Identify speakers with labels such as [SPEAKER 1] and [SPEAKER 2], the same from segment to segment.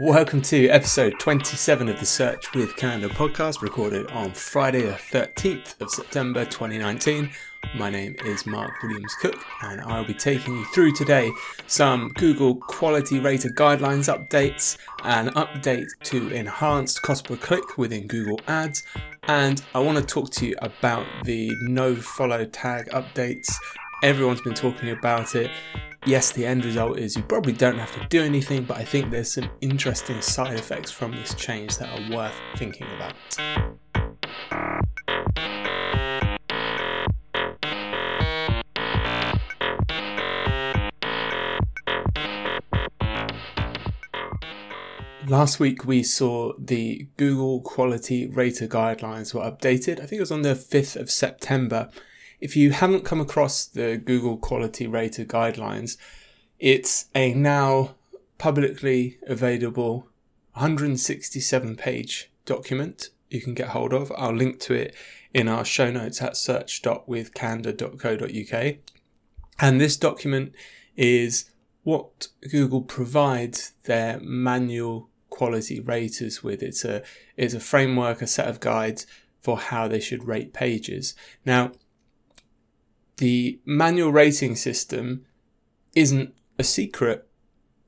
[SPEAKER 1] Welcome to episode 27 of the Search with Candour podcast, recorded on Friday, the 13th of September 2019. My name is Mark Williams Cook, and I'll be taking you through today some Google Quality Rater Guidelines updates, an update to enhanced cost per click within Google Ads, and I want to talk to you about the no follow tag updates. Everyone's been talking about it yes, the end result is you probably don't have to do anything, but I think there's some interesting side effects from this change that are worth thinking about. Last week we saw the Google Quality Rater Guidelines were updated. I think it was on the 5th of September if you haven't come across the Google Quality Rater Guidelines, it's a now publicly available 167 page document you can get hold of. I'll link to it in our show notes at search.withcandour.co.uk. And this document is what Google provides their manual quality raters with. It's a it's a framework, a set of guides for how they should rate pages. Now, the manual rating system isn't a secret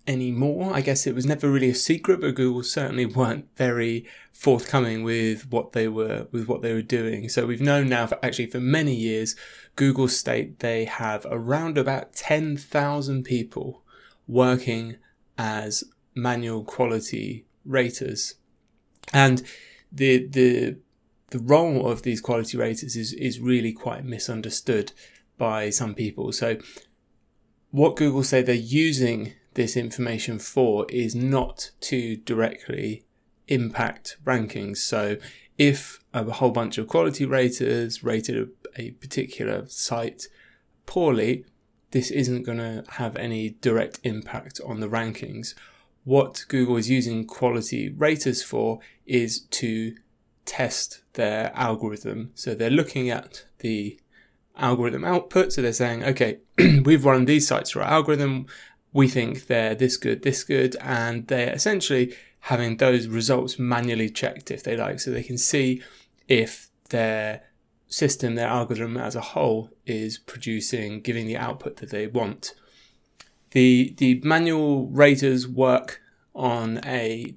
[SPEAKER 1] anymore. I guess it was never really a secret, but Google certainly weren't very forthcoming with what they were with what they were doing. So we've known now for actually for many years, Google state they have around about ten thousand people working as manual quality raters, and the the the role of these quality raters is is really quite misunderstood by some people. So, what Google say they're using this information for is not to directly impact rankings. So, if a whole bunch of quality raters rated a, a particular site poorly, this isn't going to have any direct impact on the rankings. What Google is using quality raters for is to test their algorithm. So they're looking at the algorithm output. So they're saying, okay, we've run these sites through our algorithm. We think they're this good, this good, and they're essentially having those results manually checked if they like, so they can see if their system, their algorithm as a whole, is producing, giving the output that they want. The the manual raters work on a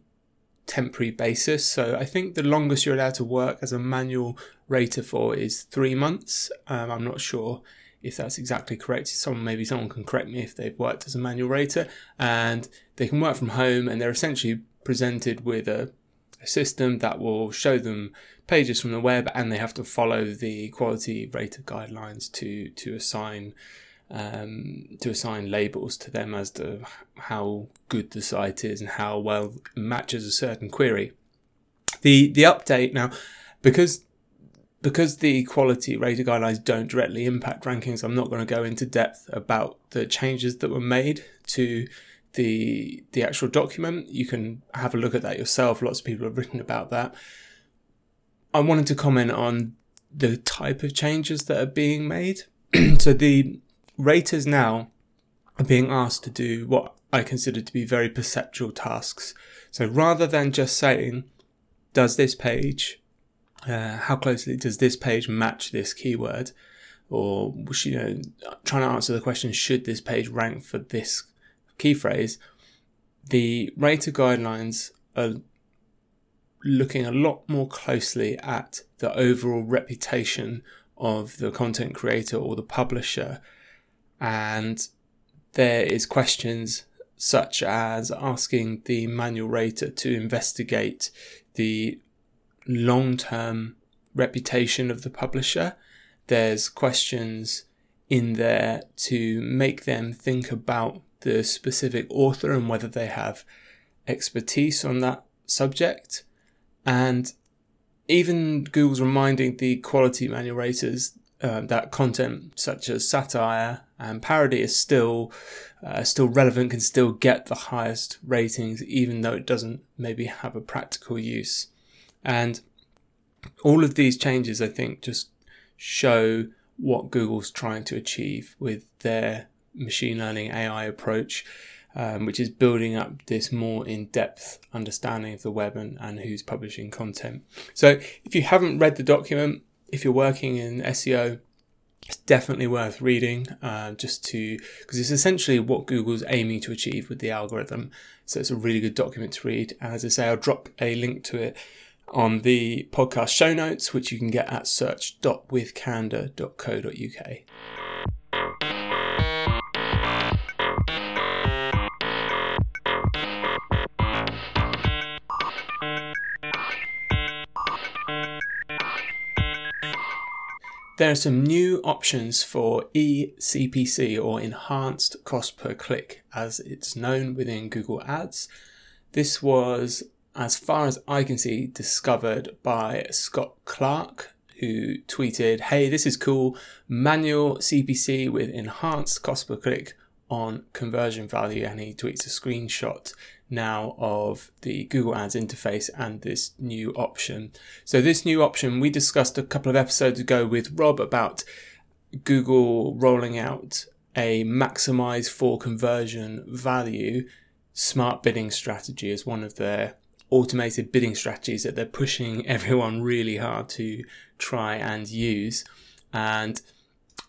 [SPEAKER 1] temporary basis. So I think the longest you're allowed to work as a manual rater for is three months. Um, I'm not sure if that's exactly correct. Someone maybe someone can correct me if they've worked as a manual rater, and they can work from home, and they're essentially presented with a, a system that will show them pages from the web, and they have to follow the quality rater guidelines to to assign um, to assign labels to them as to how good the site is and how well it matches a certain query. The the update now, because because the quality rater guidelines don't directly impact rankings, I'm not going to go into depth about the changes that were made to the the actual document. You can have a look at that yourself. Lots of people have written about that. I wanted to comment on the type of changes that are being made. so the raters now are being asked to do what I consider to be very perceptual tasks. So rather than just saying, does this page, uh, how closely does this page match this keyword? Or, you know, trying to answer the question, should this page rank for this key phrase? The rater guidelines are looking a lot more closely at the overall reputation of the content creator or the publisher and there is questions such as asking the manual rater to investigate the long-term reputation of the publisher. There's questions in there to make them think about the specific author and whether they have expertise on that subject. And even Google's reminding the quality manual raters um, that content such as satire and parody is still uh, still relevant, can still get the highest ratings, even though it doesn't maybe have a practical use. And all of these changes, I think, just show what Google's trying to achieve with their machine learning AI approach, um, which is building up this more in depth understanding of the web and, and who's publishing content. So, if you haven't read the document, if you're working in SEO, it's definitely worth reading uh, just to because it's essentially what Google's aiming to achieve with the algorithm. So it's a really good document to read. And as I say, I'll drop a link to it on the podcast show notes, which you can get at search.withcandour.co.uk. There are some new options for eCPC or Enhanced Cost Per Click as it's known within Google Ads. This was, as far as I can see, discovered by Scott Clark, who tweeted, Hey, this is cool. Manual CPC with enhanced cost per click on conversion value. And he tweets a screenshot now of the Google Ads interface and this new option. So, this new option we discussed a couple of episodes ago with Rob about Google rolling out a maximize for conversion value smart bidding strategy as one of their automated bidding strategies that they're pushing everyone really hard to try and use. And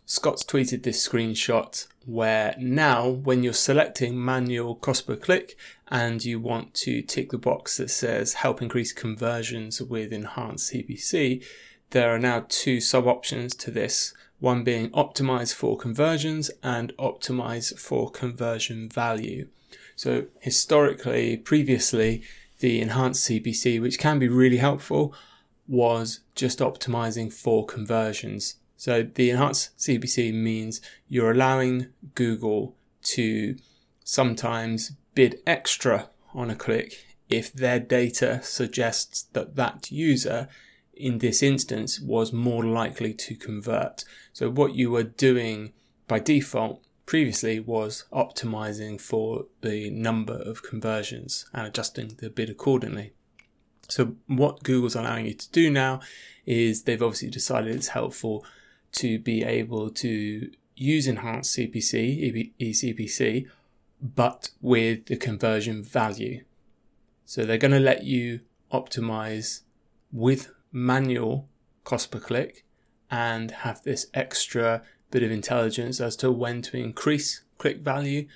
[SPEAKER 1] Scott's tweeted this screenshot where now when you're selecting manual cost per click and you want to tick the box that says help increase conversions with enhanced CPC, there are now two sub options to this. One being optimize for conversions and optimize for conversion value. So historically, previously, the enhanced CPC, which can be really helpful, was just optimizing for conversions. So the enhanced CPC means you're allowing Google to sometimes bid extra on a click if their data suggests that that user in this instance was more likely to convert. So what you were doing by default previously was optimizing for the number of conversions and adjusting the bid accordingly. So what Google's allowing you to do now is they've obviously decided it's helpful to be able to use enhanced CPC, eCPC, but with the conversion value. So they're going to let you optimize with manual cost per click and have this extra bit of intelligence as to when to increase click value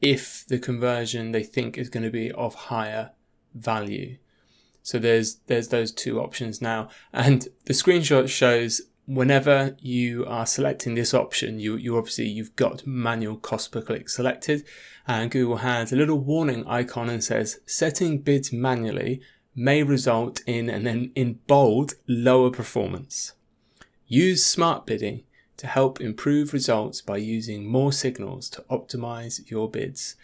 [SPEAKER 1] if the conversion they think is going to be of higher value. So there's there's those two options now and the screenshot shows whenever you are selecting this option, you, you obviously you've got manual cost per click selected and Google has a little warning icon and says setting bids manually may result in and then in bold lower performance. Use smart bidding to help improve results by using more signals to optimize your bids.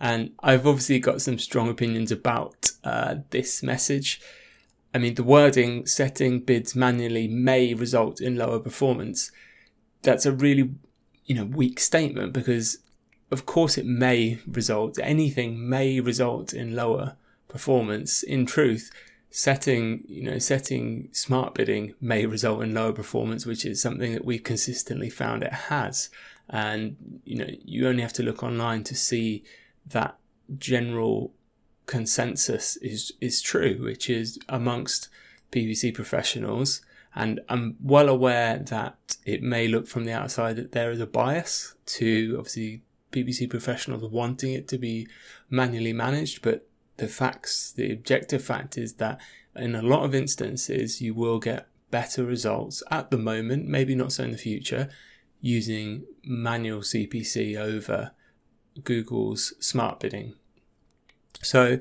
[SPEAKER 1] And I've obviously got some strong opinions about uh, this message. I mean, the wording setting bids manually may result in lower performance. That's a really, you know, weak statement because, of course, it may result, anything may result in lower performance. In truth, setting, you know, setting smart bidding may result in lower performance, which is something that we've consistently found it has. And, you know, you only have to look online to see that general consensus is is true, which is amongst PPC professionals. And I'm well aware that it may look from the outside that there is a bias to obviously PPC professionals wanting it to be manually managed, but the facts, the objective fact is that in a lot of instances, you will get better results at the moment, maybe not so in the future, using manual CPC over Google's smart bidding so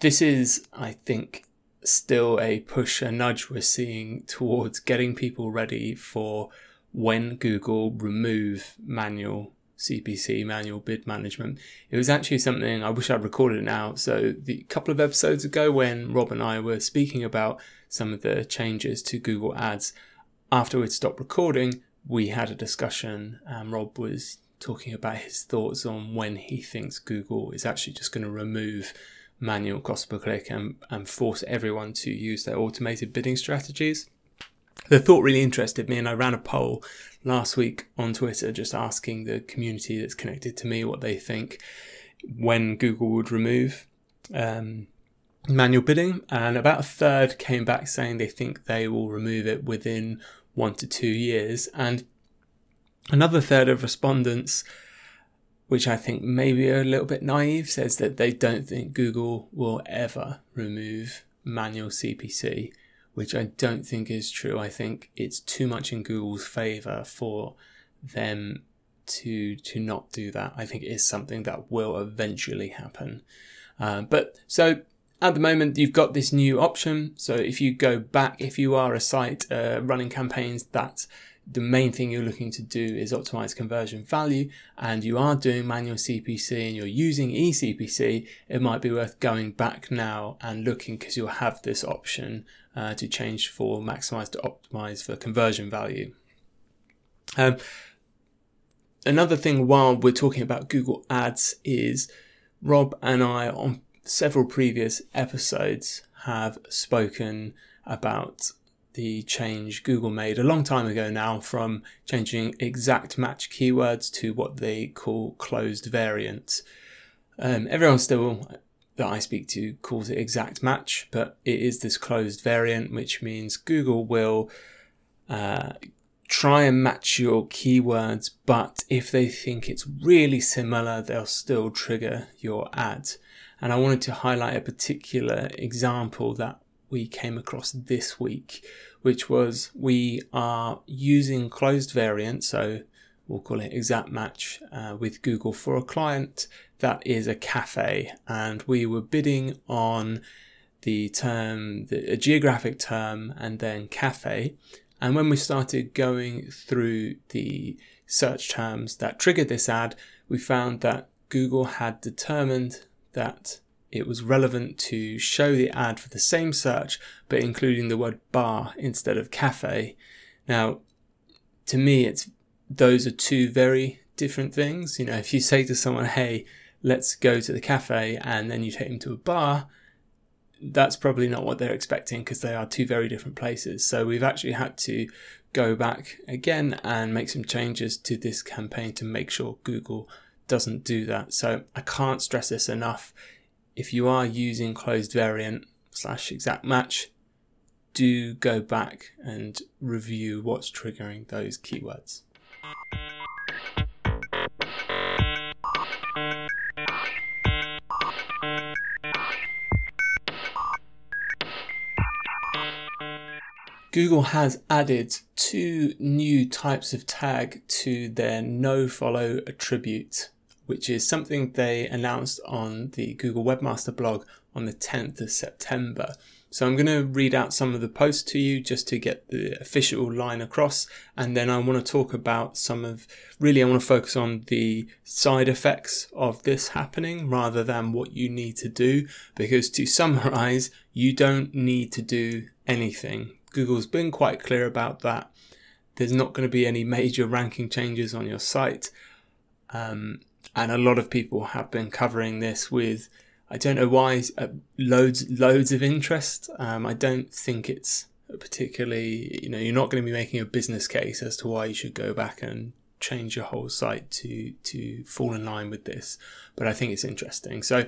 [SPEAKER 1] this is, I think, still a push, a nudge we're seeing towards getting people ready for when Google remove manual CPC, manual bid management. It was actually something I wish I'd recorded it now. So the couple of episodes ago when Rob and I were speaking about some of the changes to Google Ads, after we'd stopped recording, we had a discussion. Um, Rob was talking about his thoughts on when he thinks Google is actually just going to remove manual cost per click and, and force everyone to use their automated bidding strategies. The thought really interested me, and I ran a poll last week on Twitter just asking the community that's connected to me what they think when Google would remove um, manual bidding, and about a third came back saying they think they will remove it within one to two years, and another third of respondents, which I think maybe a little bit naive, says that they don't think Google will ever remove manual CPC, which I don't think is true. I think it's too much in Google's favor for them to to not do that. I think it is something that will eventually happen. Uh, but so at the moment, you've got this new option. So if you go back, if you are a site uh, running campaigns that the main thing you're looking to do is optimize conversion value and you are doing manual CPC and you're using eCPC, it might be worth going back now and looking because you'll have this option uh, to change for maximize to optimize for conversion value. Um, another thing while we're talking about Google Ads is Rob and I on several previous episodes have spoken about the change Google made a long time ago now from changing exact match keywords to what they call closed variants. Um, everyone still that I speak to calls it exact match, but it is this closed variant, which means Google will uh, try and match your keywords, but if they think it's really similar, they'll still trigger your ad. And I wanted to highlight a particular example that we came across this week, which was we are using closed variant, so we'll call it exact match uh, with Google for a client that is a cafe, and we were bidding on the term, the, a geographic term, and then cafe. And when we started going through the search terms that triggered this ad, we found that Google had determined that it was relevant to show the ad for the same search but including the word bar instead of cafe. Now, to me, it's those are two very different things. You know, if you say to someone, "Hey, let's go to the cafe," and then you take them to a bar, that's probably not what they're expecting because they are two very different places. So we've actually had to go back again and make some changes to this campaign to make sure Google doesn't do that. So I can't stress this enough. If you are using closed variant slash exact match, do go back and review what's triggering those keywords. Google has added two new types of tag to their nofollow attribute, which is something they announced on the Google Webmaster blog on the 10th of September. So I'm going to read out some of the posts to you just to get the official line across. And then I want to talk about some of, really, I want to focus on the side effects of this happening rather than what you need to do. Because to summarize, you don't need to do anything. Google's been quite clear about that. There's not going to be any major ranking changes on your site. Um, and a lot of people have been covering this with, I don't know why, uh, loads, loads of interest. Um, I don't think it's particularly, you know, you're not going to be making a business case as to why you should go back and change your whole site to, to fall in line with this. But I think it's interesting. So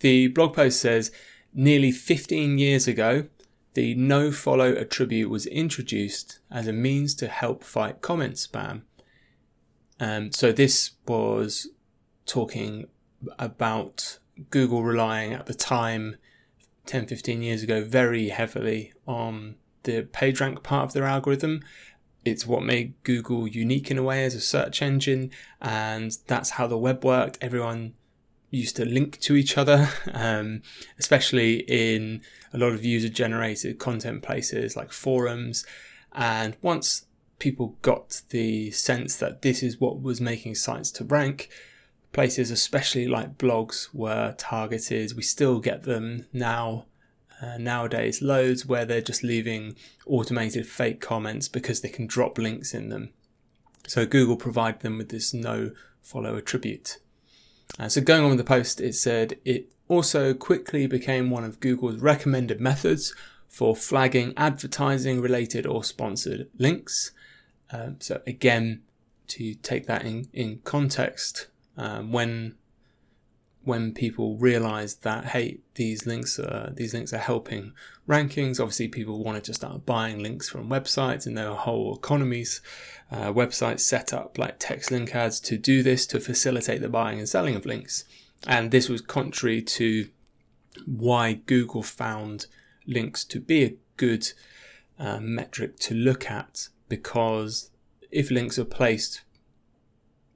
[SPEAKER 1] the blog post says, nearly 15 years ago, the no follow attribute was introduced as a means to help fight comment spam. Um, so this was talking about Google relying at the time, 10, 15 years ago, very heavily on the PageRank part of their algorithm. It's what made Google unique in a way as a search engine, and that's how the web worked. Everyone used to link to each other, um, especially in a lot of user generated content places like forums. And once people got the sense that this is what was making sites to rank, places, especially like blogs, were targeted. We still get them now. Uh, nowadays, loads where they're just leaving automated fake comments because they can drop links in them. So Google provided them with this no follow attribute. Uh, so going on with the post, it said it also quickly became one of Google's recommended methods for flagging advertising related or sponsored links. Um, so again, to take that in, in context, um, when when people realize that hey these links are these links are helping rankings. Obviously people wanted to start buying links from websites and there are whole economies uh, websites set up like text link ads to do this to facilitate the buying and selling of links. And this was contrary to why google found links to be a good uh, metric to look at because if links are placed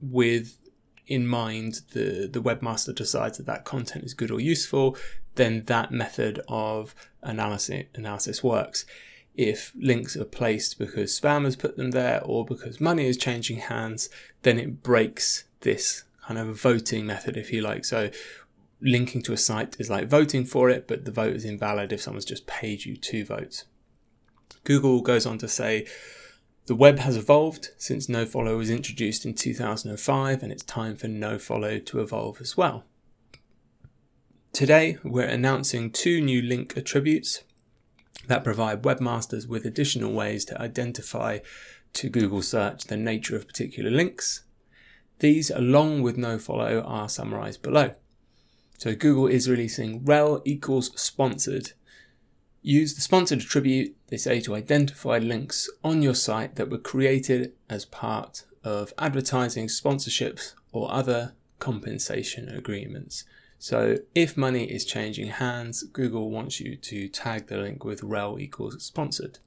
[SPEAKER 1] with in mind the, the webmaster decides that that content is good or useful, then that method of analysis, analysis works. If links are placed because spammers put them there or because money is changing hands, then it breaks this kind of voting method, if you like. So linking to a site is like voting for it, but the vote is invalid if someone's just paid you two votes. Google goes on to say the web has evolved since nofollow was introduced in 2005 and it's time for nofollow to evolve as well. Today we're announcing two new link attributes that provide webmasters with additional ways to identify to Google search the nature of particular links. These along with nofollow are summarized below. So Google is releasing rel equals sponsored Use the sponsored attribute, they say, to identify links on your site that were created as part of advertising sponsorships or other compensation agreements. So if money is changing hands, Google wants you to tag the link with rel equals sponsored.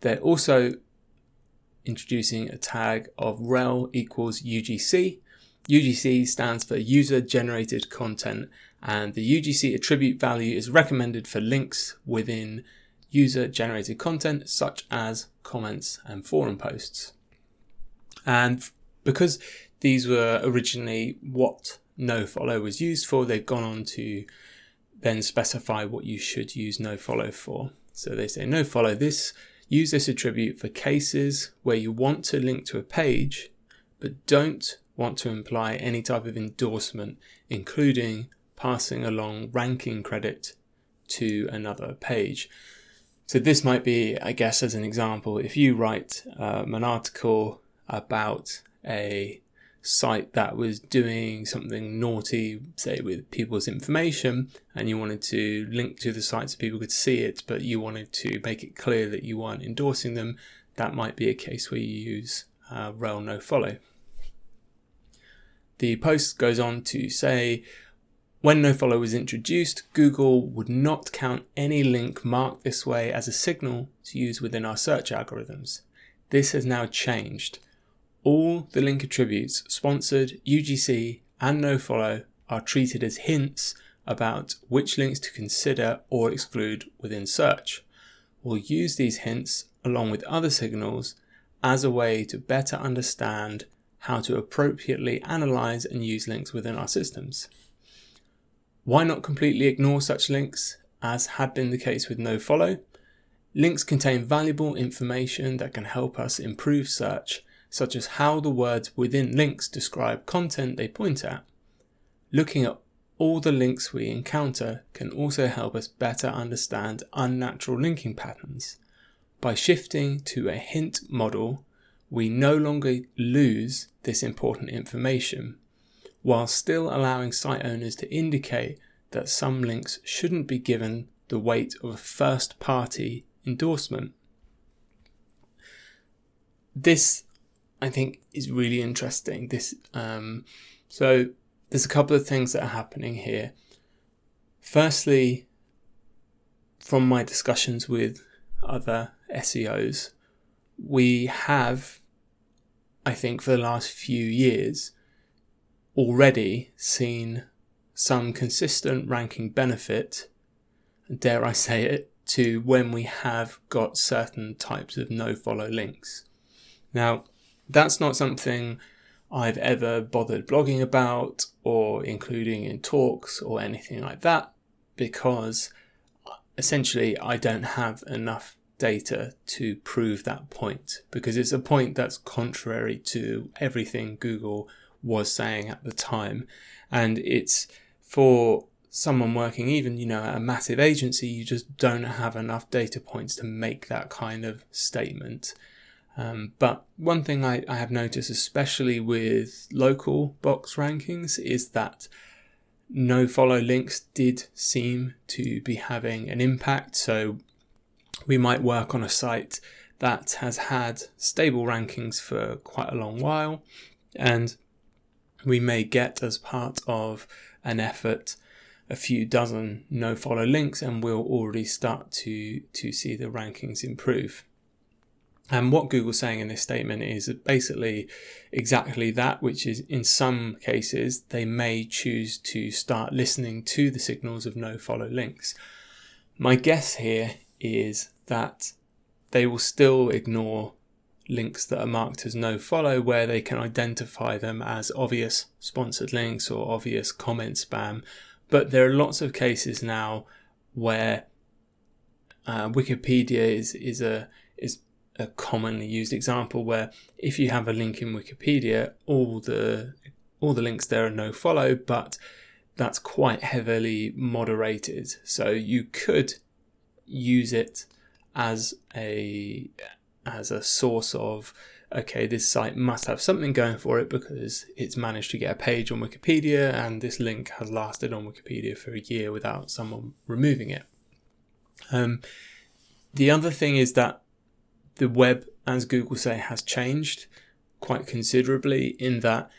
[SPEAKER 1] They're also introducing a tag of rel equals UGC. UGC stands for user generated content and the UGC attribute value is recommended for links within user generated content such as comments and forum posts. And because these were originally what nofollow was used for, they've gone on to then specify what you should use nofollow for. So they say nofollow this, use this attribute for cases where you want to link to a page but don't want to imply any type of endorsement, including passing along ranking credit to another page. So this might be, I guess, as an example, if you write um, an article about a site that was doing something naughty, say with people's information, and you wanted to link to the site so people could see it, but you wanted to make it clear that you weren't endorsing them, that might be a case where you use uh, rel no follow. The post goes on to say, when nofollow was introduced, Google would not count any link marked this way as a signal to use within our search algorithms. This has now changed. All the link attributes, sponsored, UGC, and nofollow are treated as hints about which links to consider or exclude within search. We'll use these hints along with other signals as a way to better understand how to appropriately analyze and use links within our systems. Why not completely ignore such links, as had been the case with nofollow? Links contain valuable information that can help us improve search, such as how the words within links describe content they point at. Looking at all the links we encounter can also help us better understand unnatural linking patterns. By shifting to a hint model, we no longer lose this important information while still allowing site owners to indicate that some links shouldn't be given the weight of a first party endorsement. This, I think, is really interesting. This, um, so there's a couple of things that are happening here. Firstly, from my discussions with other SEOs, we have, I think, for the last few years, already seen some consistent ranking benefit, dare I say it, to when we have got certain types of no follow links. Now, that's not something I've ever bothered blogging about or including in talks or anything like that because essentially I don't have enough data to prove that point because it's a point that's contrary to everything Google was saying at the time. And it's for someone working even you know at a massive agency you just don't have enough data points to make that kind of statement um, but one thing I, I have noticed especially with local box rankings is that no follow links did seem to be having an impact so we might work on a site that has had stable rankings for quite a long while and we may get as part of an effort a few dozen no follow links and we'll already start to to see the rankings improve and what Google's saying in this statement is basically exactly that, which is in some cases they may choose to start listening to the signals of no follow links. My guess here is that they will still ignore links that are marked as no follow where they can identify them as obvious sponsored links or obvious comment spam but there are lots of cases now where uh, Wikipedia is is a is a commonly used example where if you have a link in Wikipedia, all the all the links there are no follow, but that's quite heavily moderated. So you could use it as a as a source of okay, this site must have something going for it because it's managed to get a page on Wikipedia and this link has lasted on Wikipedia for a year without someone removing it. Um, the other thing is that the web, as Google say, has changed quite considerably in that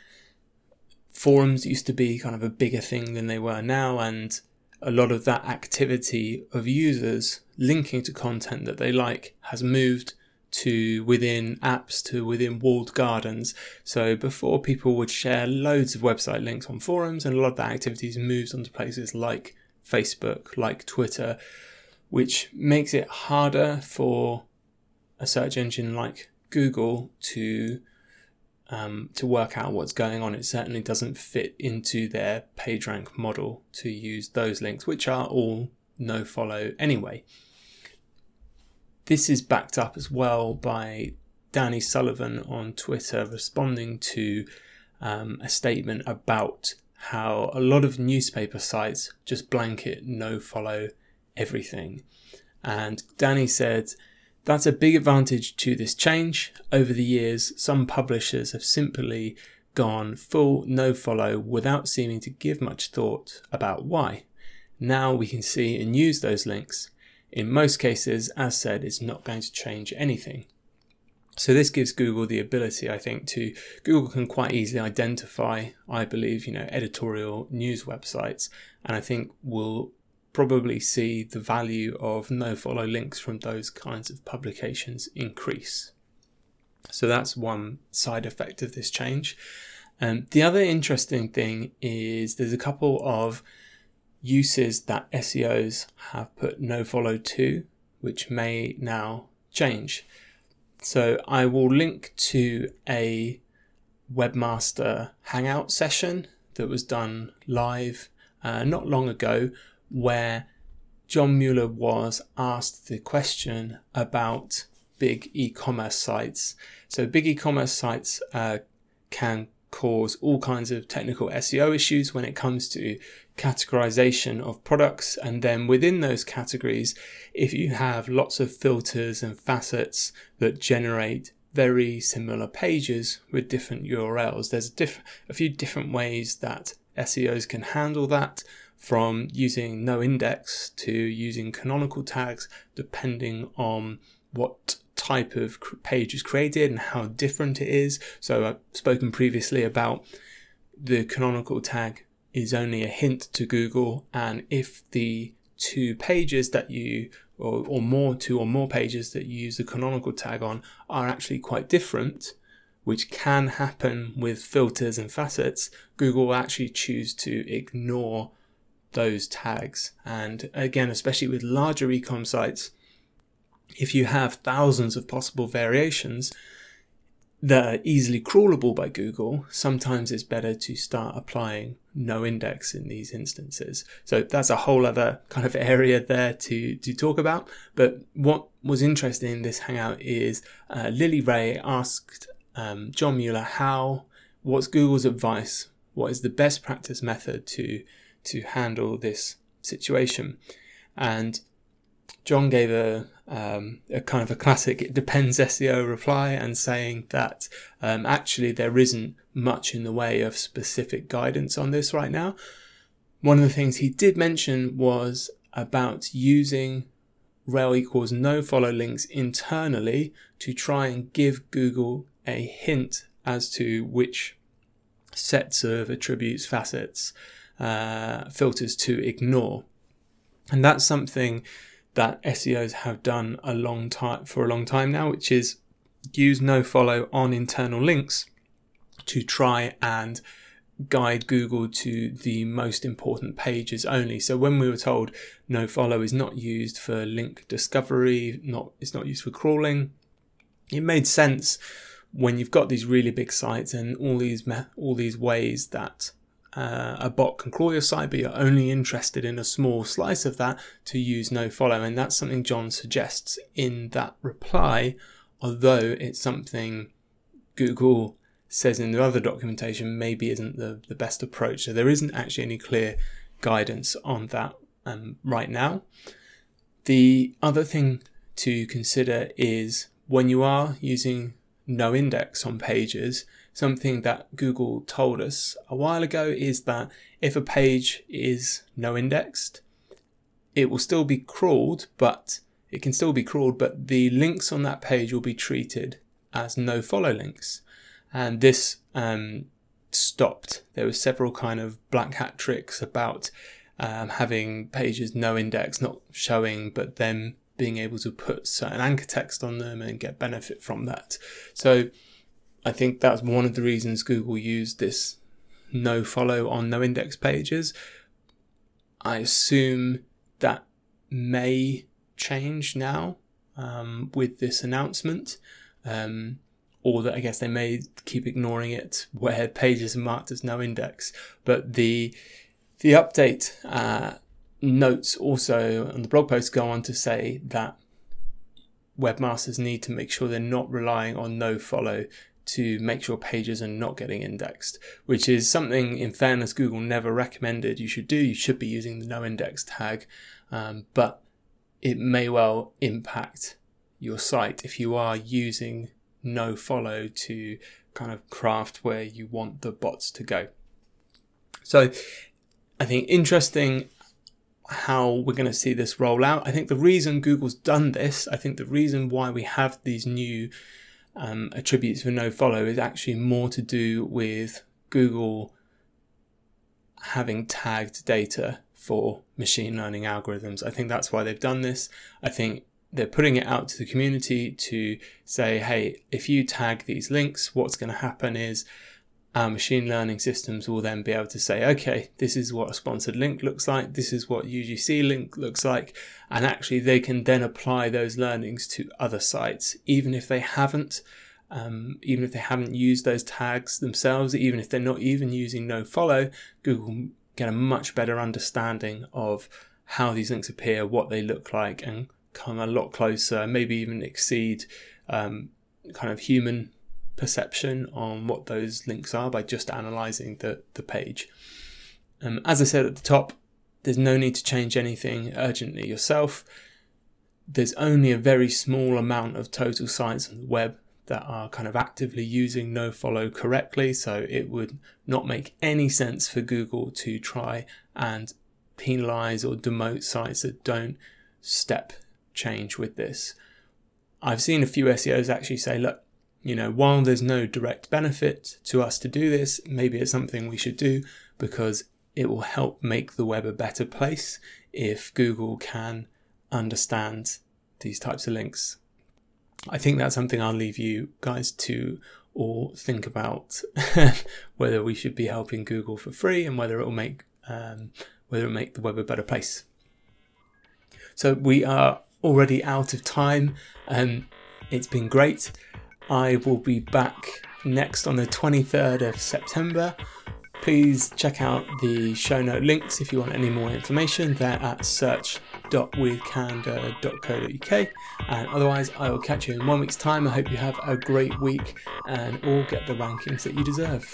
[SPEAKER 1] forums used to be kind of a bigger thing than they were now and a lot of that activity of users linking to content that they like has moved to within apps to within walled gardens. So before people would share loads of website links on forums, and a lot of that activities moves onto places like Facebook, like Twitter, which makes it harder for a search engine like Google to um, to work out what's going on. It certainly doesn't fit into their PageRank model to use those links, which are all no follow anyway. This is backed up as well by Danny Sullivan on Twitter responding to um, a statement about how a lot of newspaper sites just blanket no follow everything. And Danny said, that's a big advantage to this change. Over the years, some publishers have simply gone full no follow without seeming to give much thought about why. Now we can see and use those links in most cases, as said, it's not going to change anything. So this gives Google the ability, I think, to Google can quite easily identify, I believe, you know, editorial news websites, and I think will probably see the value of no follow links from those kinds of publications increase. So that's one side effect of this change. Um, the other interesting thing is there's a couple of uses that SEOs have put no follow to, which may now change. So I will link to a webmaster hangout session that was done live uh, not long ago where John Mueller was asked the question about big e-commerce sites. So big e-commerce sites uh, can cause all kinds of technical SEO issues when it comes to categorization of products. And then within those categories, if you have lots of filters and facets that generate very similar pages with different URLs, there's a, diff- a few different ways that SEOs can handle that from using no index to using canonical tags, depending on what type of page is created and how different it is. So I've spoken previously about the canonical tag is only a hint to Google, and if the two pages that you or, or more two or more pages that you use the canonical tag on are actually quite different, which can happen with filters and facets, Google will actually choose to ignore those tags. And again, especially with larger ecom sites, if you have thousands of possible variations, that are easily crawlable by Google, sometimes it's better to start applying no index in these instances. So that's a whole other kind of area there to, to talk about. But what was interesting in this hangout is uh, Lily Ray asked um, John Mueller how, what's Google's advice? What is the best practice method to, to handle this situation? And John gave a, um, a kind of a classic it depends SEO reply and saying that um, actually there isn't much in the way of specific guidance on this right now. One of the things he did mention was about using rel equals no follow links internally to try and give Google a hint as to which sets of attributes, facets, uh, filters to ignore. And that's something that SEOs have done a long time for a long time now, which is use no follow on internal links to try and guide Google to the most important pages only. So when we were told no follow is not used for link discovery, not it's not used for crawling, it made sense when you've got these really big sites and all these all these ways that uh, a bot can crawl your site, but you're only interested in a small slice of that to use no follow. And that's something John suggests in that reply, although it's something Google says in the other documentation maybe isn't the, the best approach. So there isn't actually any clear guidance on that um, right now. The other thing to consider is when you are using no index on pages, something that Google told us a while ago is that if a page is no indexed, it will still be crawled, but it can still be crawled, but the links on that page will be treated as no follow links. And this um, stopped. There were several kind of black hat tricks about um, having pages no index, not showing, but then being able to put certain anchor text on them and get benefit from that. So I think that's one of the reasons Google used this no follow on no index pages. I assume that may change now um, with this announcement, um, or that I guess they may keep ignoring it where pages are marked as no index. But the the update uh, notes also on the blog post go on to say that webmasters need to make sure they're not relying on no follow to make sure pages are not getting indexed, which is something, in fairness, Google never recommended you should do. You should be using the no index tag, um, but it may well impact your site if you are using no follow to kind of craft where you want the bots to go. So I think interesting how we're going to see this roll out. I think the reason Google's done this, I think the reason why we have these new um, attributes for no follow is actually more to do with Google having tagged data for machine learning algorithms. I think that's why they've done this. I think they're putting it out to the community to say, hey, if you tag these links, what's going to happen is our machine learning systems will then be able to say, okay, this is what a sponsored link looks like, this is what UGC link looks like, and actually they can then apply those learnings to other sites, even if they haven't, um, even if they haven't used those tags themselves, even if they're not even using no follow, Google get a much better understanding of how these links appear, what they look like, and come a lot closer, maybe even exceed um, kind of human perception on what those links are by just analyzing the, the page. Um, as I said at the top, there's no need to change anything urgently yourself. There's only a very small amount of total sites on the web that are kind of actively using no follow correctly, so it would not make any sense for Google to try and penalize or demote sites that don't step change with this. I've seen a few SEOs actually say, look, you know, while there's no direct benefit to us to do this, maybe it's something we should do because it will help make the web a better place if Google can understand these types of links. I think that's something I'll leave you guys to all think about whether we should be helping Google for free and whether it will make um, whether it make the web a better place. So we are already out of time. and it's been great. I will be back next on the 23rd of September. Please check out the show note links if you want any more information. They're at search.withcandour.co.uk. And otherwise, I will catch you in one week's time. I hope you have a great week and all get the rankings that you deserve.